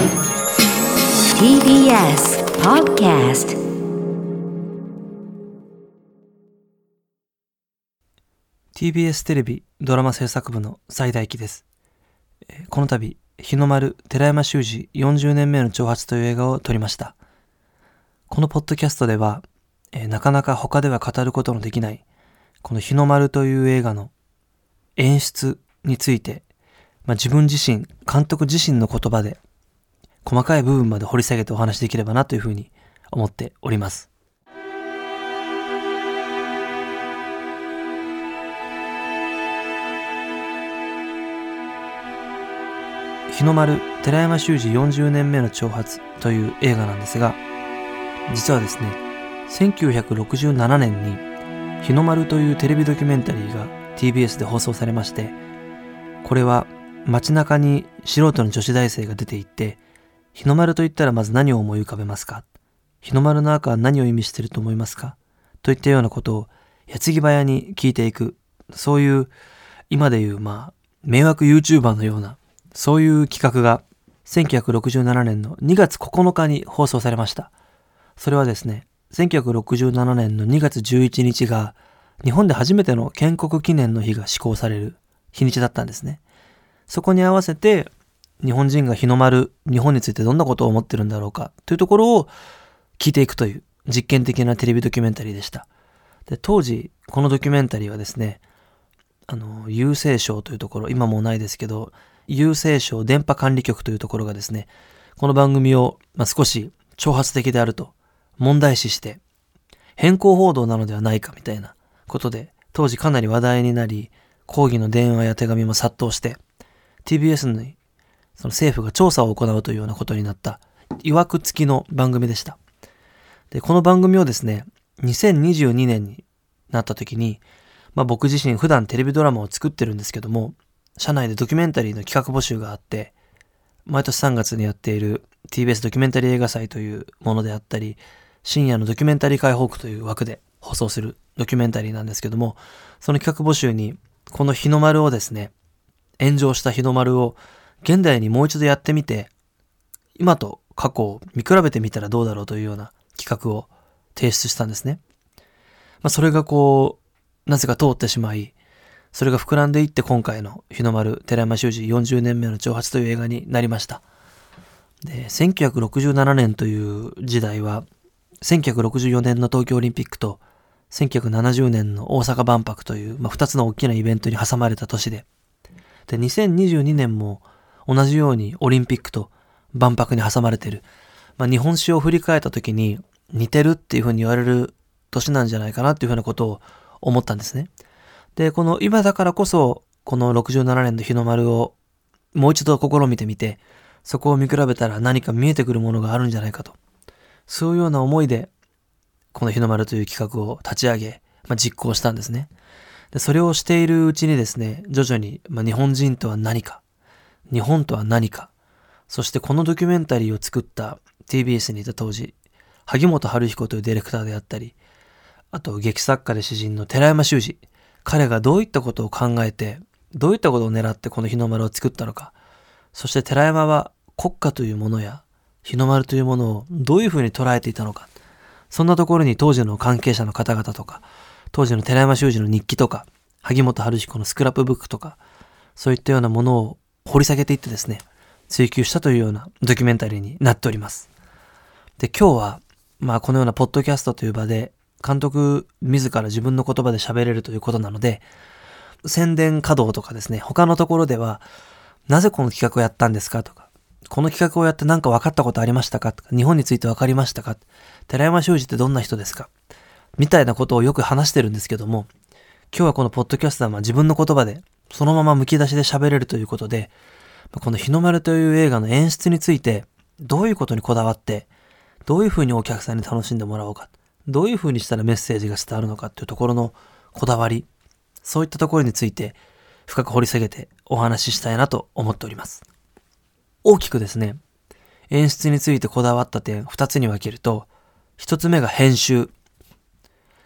TBS Podcast B. S. テレビドラマ制作部の最大輝です。この度、日の丸寺山修司40年目の挑発という映画を撮りました。このポッドキャストでは、なかなか他では語ることのできない、この日の丸という映画の演出について、まあ、自分自身、監督自身の言葉で、細かい部分まで掘り下げてお話できればなというふうに思っております。日の丸寺山修司40年目の挑発という映画なんですが、実はですね、1967年に日の丸というテレビドキュメンタリーが TBS で放送されまして、これは街中に素人の女子大生が出て行って、日の丸と言ったらまず何を思い浮かべますか？日の丸の赤は何を意味していると思いますか？といったようなことを矢継ぎ早に聞いていく、そういう今でいうまあ迷惑 YouTuber のようなそういう企画が1967年の2月9日に放送されました。それはですね、1967年の2月11日が日本で初めての建国記念の日が施行される日にちだったんですね。そこに合わせて日本人が日の丸、日本についてどんなことを思ってるんだろうかというところを聞いていくという実験的なテレビドキュメンタリーでした。で当時、このドキュメンタリーはですね、あの、郵政省というところ、今もないですけど、郵政省電波管理局というところがですね、この番組を、まあ、少し挑発的であると問題視して、変更報道なのではないかみたいなことで、当時かなり話題になり、抗議の電話や手紙も殺到して、TBS にその政府が調査を行うというようなことになった、曰く付きの番組でした。で、この番組をですね、2022年になった時に、まあ僕自身普段テレビドラマを作ってるんですけども、社内でドキュメンタリーの企画募集があって、毎年3月にやっている TBS ドキュメンタリー映画祭というものであったり、深夜のドキュメンタリー解放区という枠で放送するドキュメンタリーなんですけども、その企画募集に、この日の丸をですね、炎上した日の丸を現代にもう一度やってみて、今と過去を見比べてみたらどうだろうというような企画を提出したんですね。まあ、それがこう、なぜか通ってしまい、それが膨らんでいって今回の日の丸寺山修司40年目の挑発という映画になりました。で、1967年という時代は、1964年の東京オリンピックと1970年の大阪万博という、まあ、2つの大きなイベントに挟まれた年で、で、2022年も同じようにオリンピックと万博に挟まれてる。まあ、日本史を振り返った時に似てるっていうふうに言われる年なんじゃないかなっていうふうなことを思ったんですね。で、この今だからこそ、この67年の日の丸をもう一度試みてみて、そこを見比べたら何か見えてくるものがあるんじゃないかと。そういうような思いで、この日の丸という企画を立ち上げ、まあ、実行したんですね。で、それをしているうちにですね、徐々に、まあ、日本人とは何か、日本とは何か、そしてこのドキュメンタリーを作った TBS にいた当時、萩本春彦というディレクターであったり、あと劇作家で詩人の寺山修司、彼がどういったことを考えて、どういったことを狙ってこの日の丸を作ったのか、そして寺山は国家というものや日の丸というものをどういうふうに捉えていたのか、そんなところに当時の関係者の方々とか、当時の寺山修司の日記とか、萩本春彦のスクラップブックとか、そういったようなものを掘り下げていってですね、追求したというようなドキュメンタリーになっております。で、今日は、まあこのようなポッドキャストという場で、監督自ら自分の言葉で喋れるということなので、宣伝稼働とかですね、他のところでは、なぜこの企画をやったんですかとか、この企画をやって何か分かったことありましたかとか、日本について分かりましたか寺山修司ってどんな人ですかみたいなことをよく話してるんですけども、今日はこのポッドキャストはまあ自分の言葉で、そのまま剥き出しで喋れるということで、この日の丸という映画の演出について、どういうことにこだわって、どういうふうにお客さんに楽しんでもらおうか、どういうふうにしたらメッセージが伝わるのかっていうところのこだわり、そういったところについて深く掘り下げてお話ししたいなと思っております。大きくですね、演出についてこだわった点2つに分けると、1つ目が編集。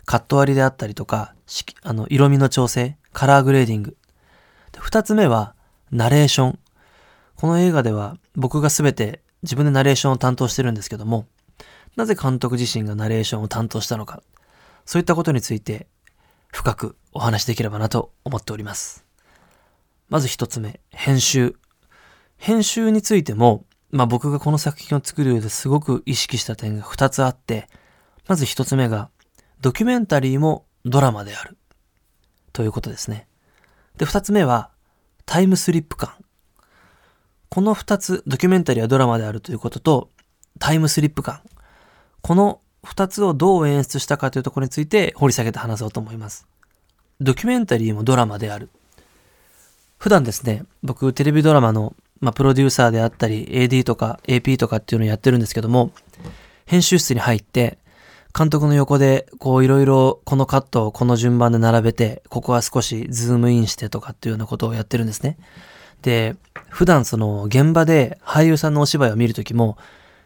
カット割りであったりとか、あの色味の調整、カラーグレーディング。で2つ目はナレーション。この映画では僕が全て自分でナレーションを担当してるんですけども、なぜ監督自身がナレーションを担当したのか、そういったことについて深くお話しできればなと思っております。まず一つ目、編集。編集についても、まあ僕がこの作品を作る上ですごく意識した点が二つあって、まず一つ目が、ドキュメンタリーもドラマである。ということですね。で、二つ目は、タイムスリップ感。この二つ、ドキュメンタリーはドラマであるということと、タイムスリップ感。この二つをどう演出したかというところについて掘り下げて話そうと思います。ドキュメンタリーもドラマである。普段ですね、僕テレビドラマの、まあ、プロデューサーであったり、AD とか AP とかっていうのをやってるんですけども、編集室に入って、監督の横で、こういろいろこのカットをこの順番で並べて、ここは少しズームインしてとかっていうようなことをやってるんですね。で、普段その現場で俳優さんのお芝居を見るときも、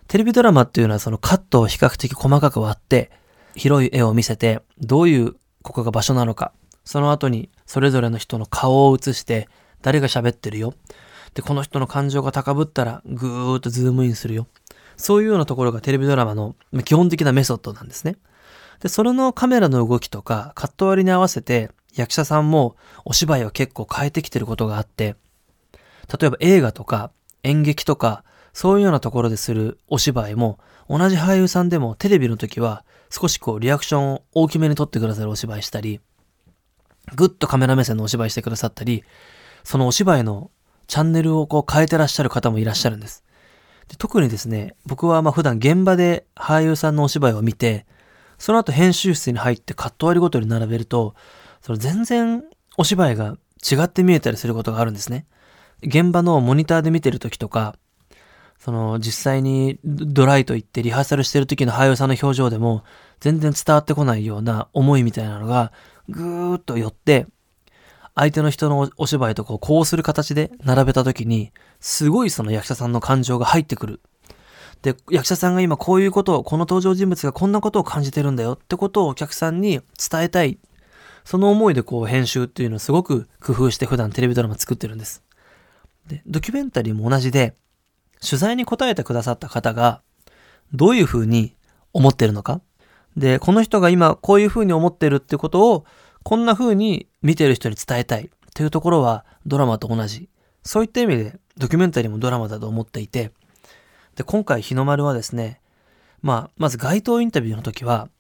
テレビドラマっていうのはそのカットを比較的細かく割って、広い絵を見せて、どういうここが場所なのか、その後にそれぞれの人の顔を映して、誰が喋ってるよ。で、この人の感情が高ぶったら、ぐーっとズームインするよ。そういうようなところがテレビドラマの基本的なメソッドなんですね。で、それのカメラの動きとか、カット割りに合わせて、役者さんもお芝居を結構変えてきてることがあって、例えば映画とか演劇とか、そういうようなところでするお芝居も、同じ俳優さんでもテレビの時は少しこうリアクションを大きめに撮ってくださるお芝居したり、ぐっとカメラ目線のお芝居してくださったり、そのお芝居のチャンネルをこう変えてらっしゃる方もいらっしゃるんです。で特にですね、僕はまあ普段現場で俳優さんのお芝居を見て、その後編集室に入ってカット割りごとに並べると、その全然お芝居が違って見えたりすることがあるんですね。現場のモニターで見てる時とか、その実際にドライと言ってリハーサルしてる時の俳優さんの表情でも全然伝わってこないような思いみたいなのがぐーっと寄って相手の人のお芝居とこうこうする形で並べた時にすごいその役者さんの感情が入ってくる。で、役者さんが今こういうことを、この登場人物がこんなことを感じてるんだよってことをお客さんに伝えたい。その思いでこう編集っていうのをすごく工夫して普段テレビドラマ作ってるんです。で、ドキュメンタリーも同じで、取材に答えてくださった方が、どういうふうに思ってるのか。で、この人が今こういうふうに思ってるってことを、こんなふうに見てる人に伝えたいっていうところはドラマと同じ。そういった意味でドキュメンタリーもドラマだと思っていて、で、今回日の丸はですね、まあ、まず街頭インタビューの時は、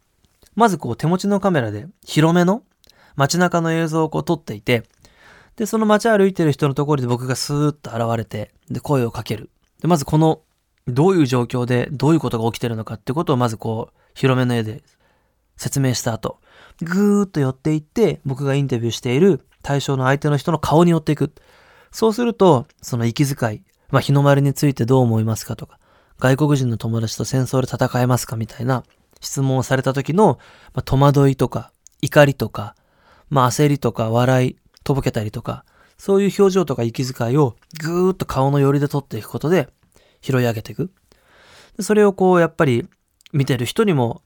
まずこう手持ちのカメラで広めの街中の映像をこう撮っていて、で、その街歩いてる人のところで僕がスーッと現れて、で、声をかける。で、まずこの、どういう状況でどういうことが起きてるのかってことをまずこう、広めの絵で説明した後、ぐーっと寄っていって、僕がインタビューしている対象の相手の人の顔に寄っていく。そうすると、その息遣い、まあ、日の丸についてどう思いますかとか、外国人の友達と戦争で戦えますかみたいな質問をされた時の、まあ、戸惑いとか、怒りとか、まあ、焦りとか、笑い、とぼけたりとか、そういう表情とか息遣いをぐーっと顔の寄りで取っていくことで拾い上げていく。それをこう、やっぱり見てる人にも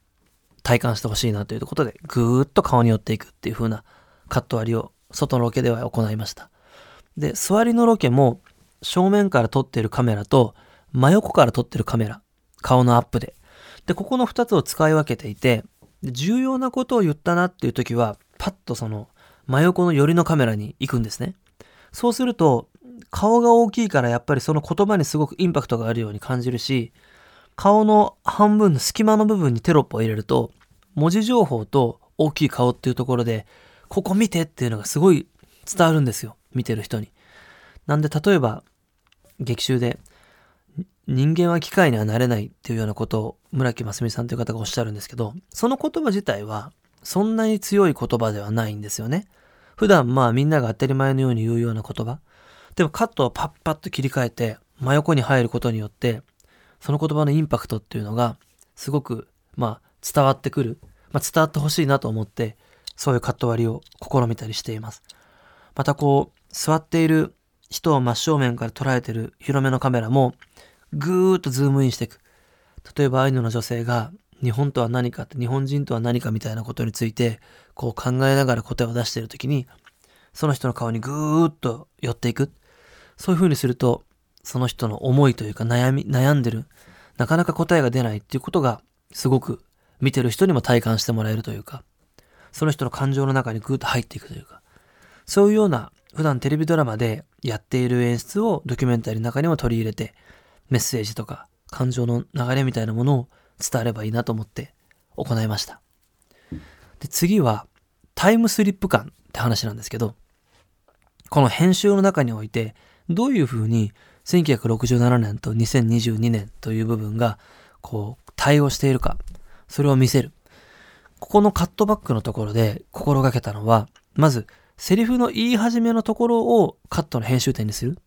体感してほしいなということで、ぐーっと顔に寄っていくっていう風なカット割りを外のロケでは行いました。で、座りのロケも正面から撮ってるカメラと真横から撮ってるカメラ、顔のアップで。で、ここの2つを使い分けていて、重要なことを言ったなっていう時は、パッとその真横の寄りのカメラに行くんですね。そうすると、顔が大きいからやっぱりその言葉にすごくインパクトがあるように感じるし、顔の半分の隙間の部分にテロップを入れると、文字情報と大きい顔っていうところで、ここ見てっていうのがすごい伝わるんですよ。見てる人に。なんで例えば、劇中で、人間は機械にはなれないっていうようなことを村木ますみさんという方がおっしゃるんですけど、その言葉自体はそんなに強い言葉ではないんですよね。普段まあみんなが当たり前のように言うような言葉。でもカットをパッパッと切り替えて真横に入ることによってその言葉のインパクトっていうのが、すごく、まあ、伝わってくる。まあ、伝わってほしいなと思って、そういうカット割りを試みたりしています。またこう、座っている人を真正面から捉えてる広めのカメラも、ぐーっとズームインしていく。例えばアイヌの女性が、日本とは何かって、日本人とは何かみたいなことについて、こう考えながら答えを出しているときに、その人の顔にぐーっと寄っていく。そういう風にすると、その人の思いというか悩み、悩んでる、なかなか答えが出ないっていうことが、すごく見てる人にも体感してもらえるというか、その人の感情の中にグーッと入っていくというか、そういうような普段テレビドラマでやっている演出をドキュメンタリーの中にも取り入れて、メッセージとか感情の流れみたいなものを伝わればいいなと思って行いました。で、次はタイムスリップ感って話なんですけど、この編集の中において、どういうふうに1967年と2022年という部分が、こう、対応しているか、それを見せる。ここのカットバックのところで心がけたのは、まず、セリフの言い始めのところをカットの編集点にする。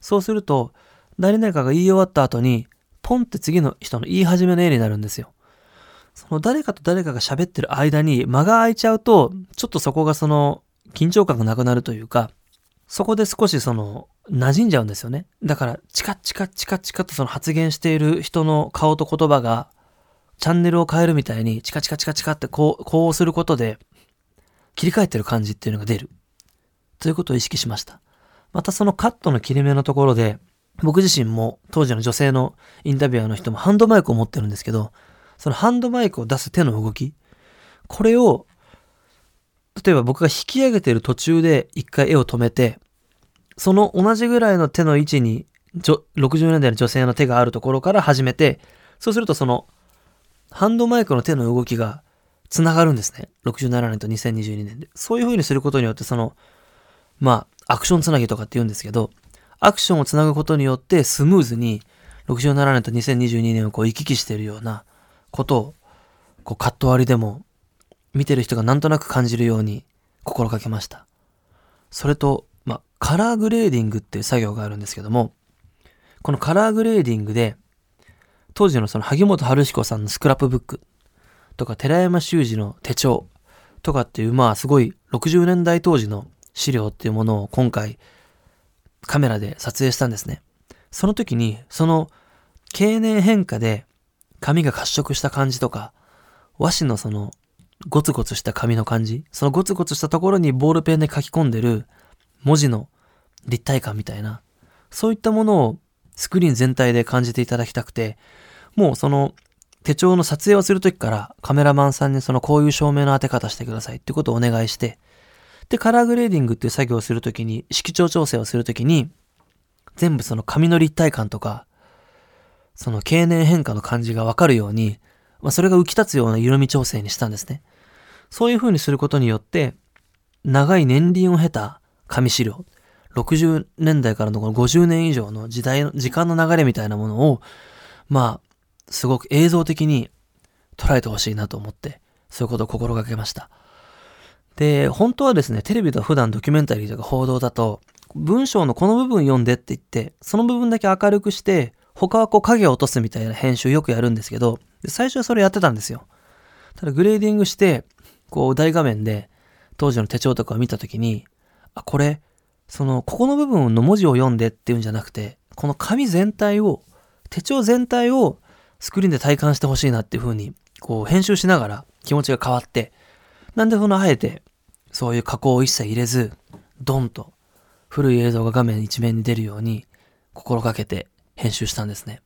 そうすると、誰々かが言い終わった後に、ポンって次の人の言い始めの絵になるんですよ。その誰かと誰かが喋ってる間に間が空いちゃうと、ちょっとそこがその緊張感がなくなるというか、そこで少しその馴染んじゃうんですよね。だから、チカチカチカチカとその発言している人の顔と言葉が、チャンネルを変えるみたいに、チカチカチカチカってこう、こうすることで、切り替えてる感じっていうのが出る。ということを意識しました。またそのカットの切れ目のところで、僕自身も当時の女性のインタビュアーの人もハンドマイクを持ってるんですけど、そのハンドマイクを出す手の動き、これを、例えば僕が引き上げてる途中で一回絵を止めて、その同じぐらいの手の位置に、60年代の女性の手があるところから始めて、そうするとその、ハンドマイクの手の動きが繋がるんですね。67年と2022年で。そういう風にすることによって、その、まあ、アクションつなぎとかって言うんですけど、アクションをつなぐことによってスムーズに67年と2022年をこう行き来しているようなことを、こうカット割りでも見てる人がなんとなく感じるように心がけました。それと、まあ、カラーグレーディングっていう作業があるんですけども、このカラーグレーディングで、当時のその萩元晴彦さんのスクラップブックとか寺山修司の手帳とかっていうまあすごい60年代当時の資料っていうものを今回カメラで撮影したんですね。その時にその経年変化で紙が褐色した感じとか和紙のそのゴツゴツした紙の感じそのゴツゴツしたところにボールペンで書き込んでる文字の立体感みたいなそういったものをスクリーン全体で感じていただきたくてもうその手帳の撮影をするときからカメラマンさんにそのこういう照明の当て方してくださいってことをお願いして、で、カラーグレーディングっていう作業をするときに、色調調整をするときに、全部その紙の立体感とか、その経年変化の感じがわかるように、まあ、それが浮き立つような色味調整にしたんですね。そういう風にすることによって、長い年輪を経た紙資料、60年代からのこの50年以上の時代の、時間の流れみたいなものを、まあ、すごく映像的に捉えてほしいなと思って、そういうことを心がけました。で、本当はですね、テレビと普段ドキュメンタリーとか報道だと、文章のこの部分読んでって言って、その部分だけ明るくして、他はこう影を落とすみたいな編集よくやるんですけど、最初はそれやってたんですよ。ただグレーディングして、こう大画面で当時の手帳とかを見たときに、あ、これ、その、ここの部分の文字を読んでっていうんじゃなくて、この紙全体を、手帳全体をスクリーンで体感してほしいなっていう風に、こう編集しながら気持ちが変わって、なんでそのあえて、そういう加工を一切入れず、ドンと古い映像が画面一面に出るように心がけて編集したんですね。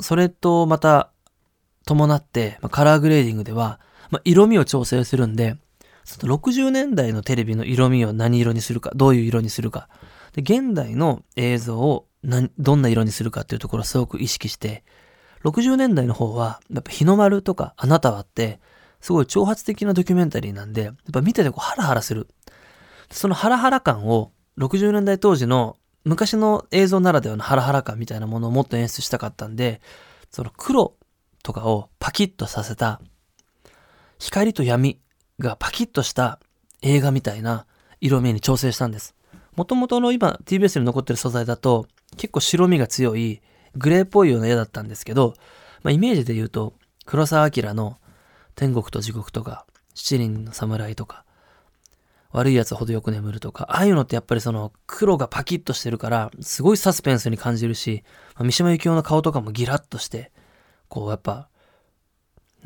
それとまた伴って、ま、カラーグレーディングでは、ま、色味を調整するんで、その60年代のテレビの色味を何色にするか、どういう色にするか。で、現代の映像をどんな色にするかっていうところをすごく意識して60年代の方は、やっぱ日の丸とかあなたはって、すごい挑発的なドキュメンタリーなんで、やっぱ見ててこうハラハラする。そのハラハラ感を60年代当時の昔の映像ならではのハラハラ感みたいなものをもっと演出したかったんで、その黒とかをパキッとさせた、光と闇がパキッとした映画みたいな色味に調整したんです。もともとの今 TBS に残ってる素材だと結構白みが強いグレーっぽいような絵だったんですけど、まあ、イメージで言うと、黒澤明の天国と地獄とか、七人の侍とか、悪い奴ほどよく眠るとか、ああいうのってやっぱりその黒がパキッとしてるから、すごいサスペンスに感じるし、まあ、三島由紀夫の顔とかもギラッとして、こうやっぱ、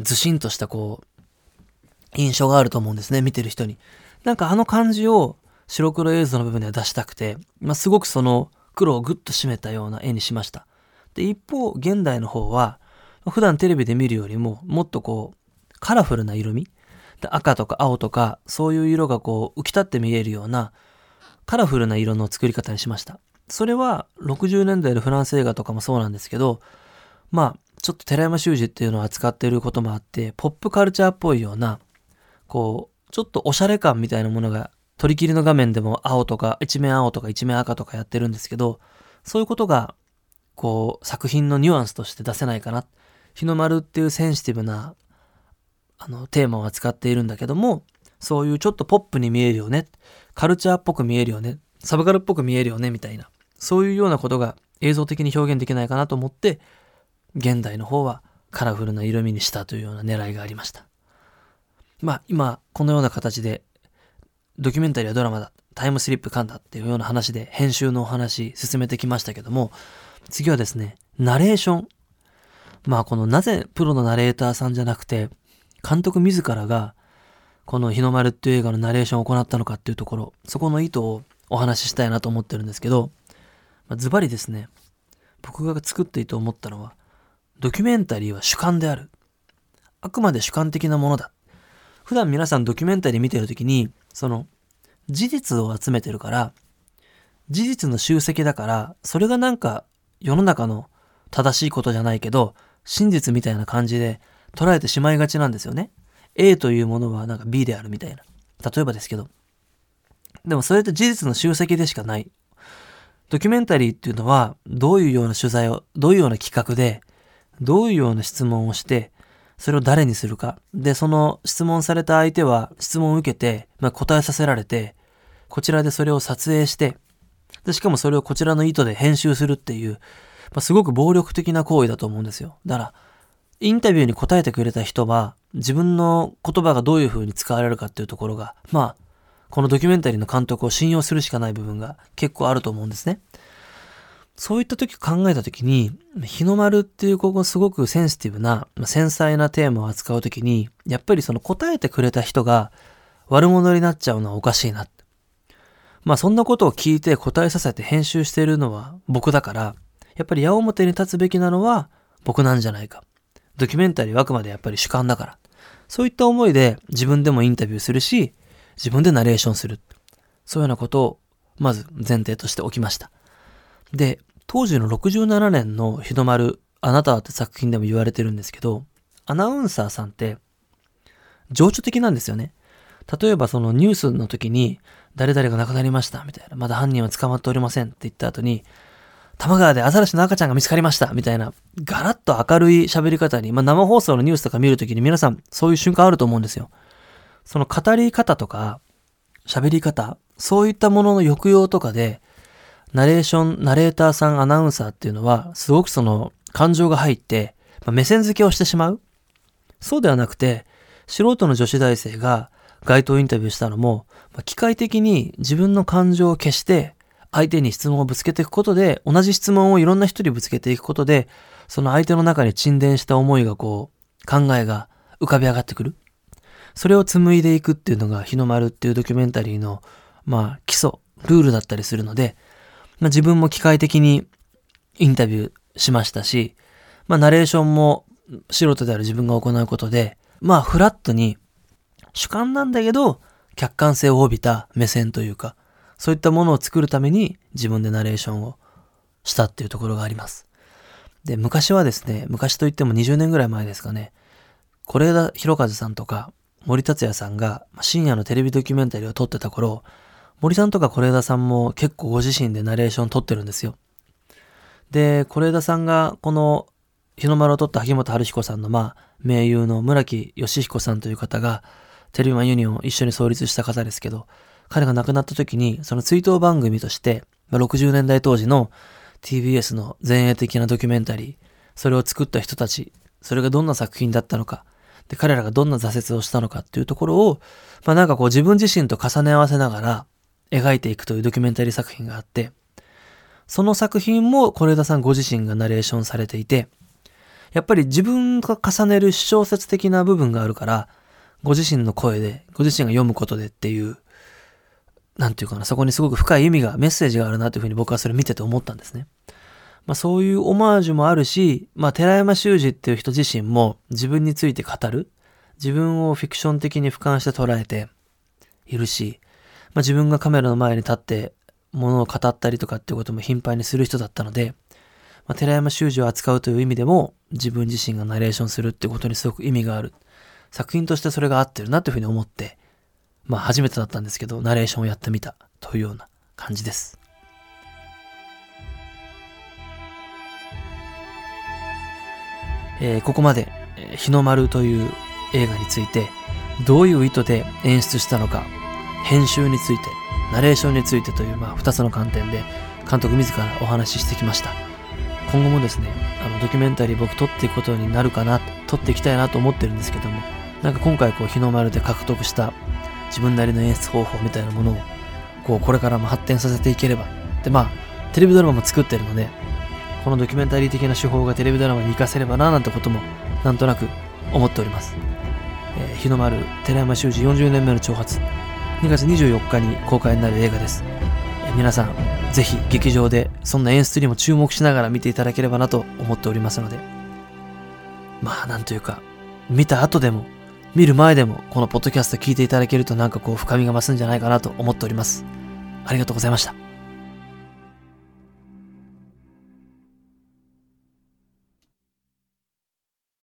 ずしんとしたこう、印象があると思うんですね、見てる人に。なんかあの感じを白黒映像の部分では出したくて、まあ、すごくその黒をぐっと締めたような絵にしました。で、一方、現代の方は、普段テレビで見るよりも、もっとこう、カラフルな色味赤とか青とか、そういう色がこう、浮き立って見えるような、カラフルな色の作り方にしました。それは、60年代のフランス映画とかもそうなんですけど、まあ、ちょっと寺山修司っていうのを扱っていることもあって、ポップカルチャーっぽいような、こう、ちょっとおしゃれ感みたいなものが、取り切りの画面でも青とか、一面青とか一面赤とかやってるんですけど、そういうことが、こう、作品のニュアンスとして出せないかな。日の丸っていうセンシティブなあの、テーマを扱っているんだけども、そういうちょっとポップに見えるよね、カルチャーっぽく見えるよね、サブカルっぽく見えるよね、みたいな、そういうようなことが映像的に表現できないかなと思って、現代の方はカラフルな色味にしたというような狙いがありました。まあ、今、このような形で、ドキュメンタリーやドラマだ、タイムスリップ感だっていうような話で編集のお話進めてきましたけども、次はですね、ナレーション。まあこのなぜプロのナレーターさんじゃなくて、監督自らが、この日の丸っていう映画のナレーションを行ったのかっていうところ、そこの意図をお話ししたいなと思ってるんですけど、ま、ズバリですね、僕が作っていいと思ったのは、ドキュメンタリーは主観である。あくまで主観的なものだ。普段皆さんドキュメンタリー見てるときに、その、事実を集めてるから、事実の集積だから、それがなんか世の中の正しいことじゃないけど、真実みたいな感じで捉えてしまいがちなんですよね。A というものはなんか B であるみたいな。例えばですけど。でもそれって事実の集積でしかない。ドキュメンタリーっていうのは、どういうような取材を、どういうような企画で、どういうような質問をして、それを誰にするか。で、その質問された相手は質問を受けて、まあ、答えさせられて、こちらでそれを撮影して、で、しかもそれをこちらの意図で編集するっていう、まあ、すごく暴力的な行為だと思うんですよ。だから、インタビューに答えてくれた人は、自分の言葉がどういう風に使われるかっていうところが、まあ、このドキュメンタリーの監督を信用するしかない部分が結構あると思うんですね。そういった時考えた時に、日の丸っていうここすごくセンシティブな、繊細なテーマを扱う時に、やっぱりその答えてくれた人が悪者になっちゃうのはおかしいな。まあそんなことを聞いて答えさせて編集しているのは僕だから、やっぱり矢面に立つべきなのは僕なんじゃないか。ドキュメンタリーはあくまでやっぱり主観だから。そういった思いで自分でもインタビューするし、自分でナレーションする。そういうようなことを、まず前提としておきました。で、当時の67年の日の丸、あなたはって作品でも言われてるんですけど、アナウンサーさんって、情緒的なんですよね。例えばそのニュースの時に、誰々が亡くなりました、みたいな。まだ犯人は捕まっておりませんって言った後に、玉川でアザラシの赤ちゃんが見つかりましたみたいな、ガラッと明るい喋り方に、まあ、生放送のニュースとか見るときに皆さんそういう瞬間あると思うんですよ。その語り方とか、喋り方、そういったものの抑揚とかで、ナレーション、ナレーターさん、アナウンサーっていうのは、すごくその感情が入って、まあ、目線付けをしてしまう。そうではなくて、素人の女子大生が街頭インタビューしたのも、機械的に自分の感情を消して、相手に質問をぶつけていくことで、同じ質問をいろんな人にぶつけていくことで、その相手の中に沈殿した思いがこう、考えが浮かび上がってくる。それを紡いでいくっていうのが、日の丸っていうドキュメンタリーの、まあ、基礎、ルールだったりするので、まあ、自分も機械的にインタビューしましたし、まあ、ナレーションも素人である自分が行うことで、まあ、フラットに主観なんだけど、客観性を帯びた目線というか、そういったものを作るために自分でナレーションをしたっていうところがあります。で、昔はですね、昔といっても20年ぐらい前ですかね、是枝裕和さんとか森達也さんが深夜のテレビドキュメンタリーを撮ってた頃、森さんとか是枝さんも結構ご自身でナレーション撮ってるんですよ。で、是枝さんがこの日の丸を撮った萩本春彦さんのまあ、名優の村木義彦さんという方が、テレビマユニオンを一緒に創立した方ですけど、彼が亡くなった時に、その追悼番組として、60年代当時の TBS の前衛的なドキュメンタリー、それを作った人たち、それがどんな作品だったのか、で、彼らがどんな挫折をしたのかっていうところを、まあなんかこう自分自身と重ね合わせながら描いていくというドキュメンタリー作品があって、その作品も是枝さんご自身がナレーションされていて、やっぱり自分が重ねる小説的な部分があるから、ご自身の声で、ご自身が読むことでっていうなんていうかな、そこにすごく深い意味が、メッセージがあるなというふうに僕はそれ見てて思ったんですね。まあそういうオマージュもあるし、まあ寺山修司っていう人自身も自分について語る、自分をフィクション的に俯瞰して捉えているし、まあ自分がカメラの前に立ってものを語ったりとかっていうことも頻繁にする人だったので、まあ、寺山修司を扱うという意味でも自分自身がナレーションするってことにすごく意味がある。作品としてそれが合ってるなというふうに思って、まあ初めてだったんですけど、ナレーションをやってみたというような感じです。えー、ここまで、日の丸という映画について、どういう意図で演出したのか、編集について、ナレーションについてという、まあ、二つの観点で、監督自らお話ししてきました。今後もですね、あの、ドキュメンタリー僕撮っていくことになるかな、撮っていきたいなと思ってるんですけども、なんか今回こう、日の丸で獲得した自分なりの演出方法みたいなものを、こう、これからも発展させていければ。で、まあ、テレビドラマも作ってるので、このドキュメンタリー的な手法がテレビドラマに活かせればななんてこともなんとなく思っております。えー、日の丸寺山修司40年目の挑発2月24日に公開になる映画です。えー、皆さんぜひ劇場でそんな演出にも注目しながら見ていただければなと思っておりますのでまあなんというか見た後でも見る前でもこのポッドキャスト聞いていただけるとなんかこう深みが増すんじゃないかなと思っております。ありがとうございました。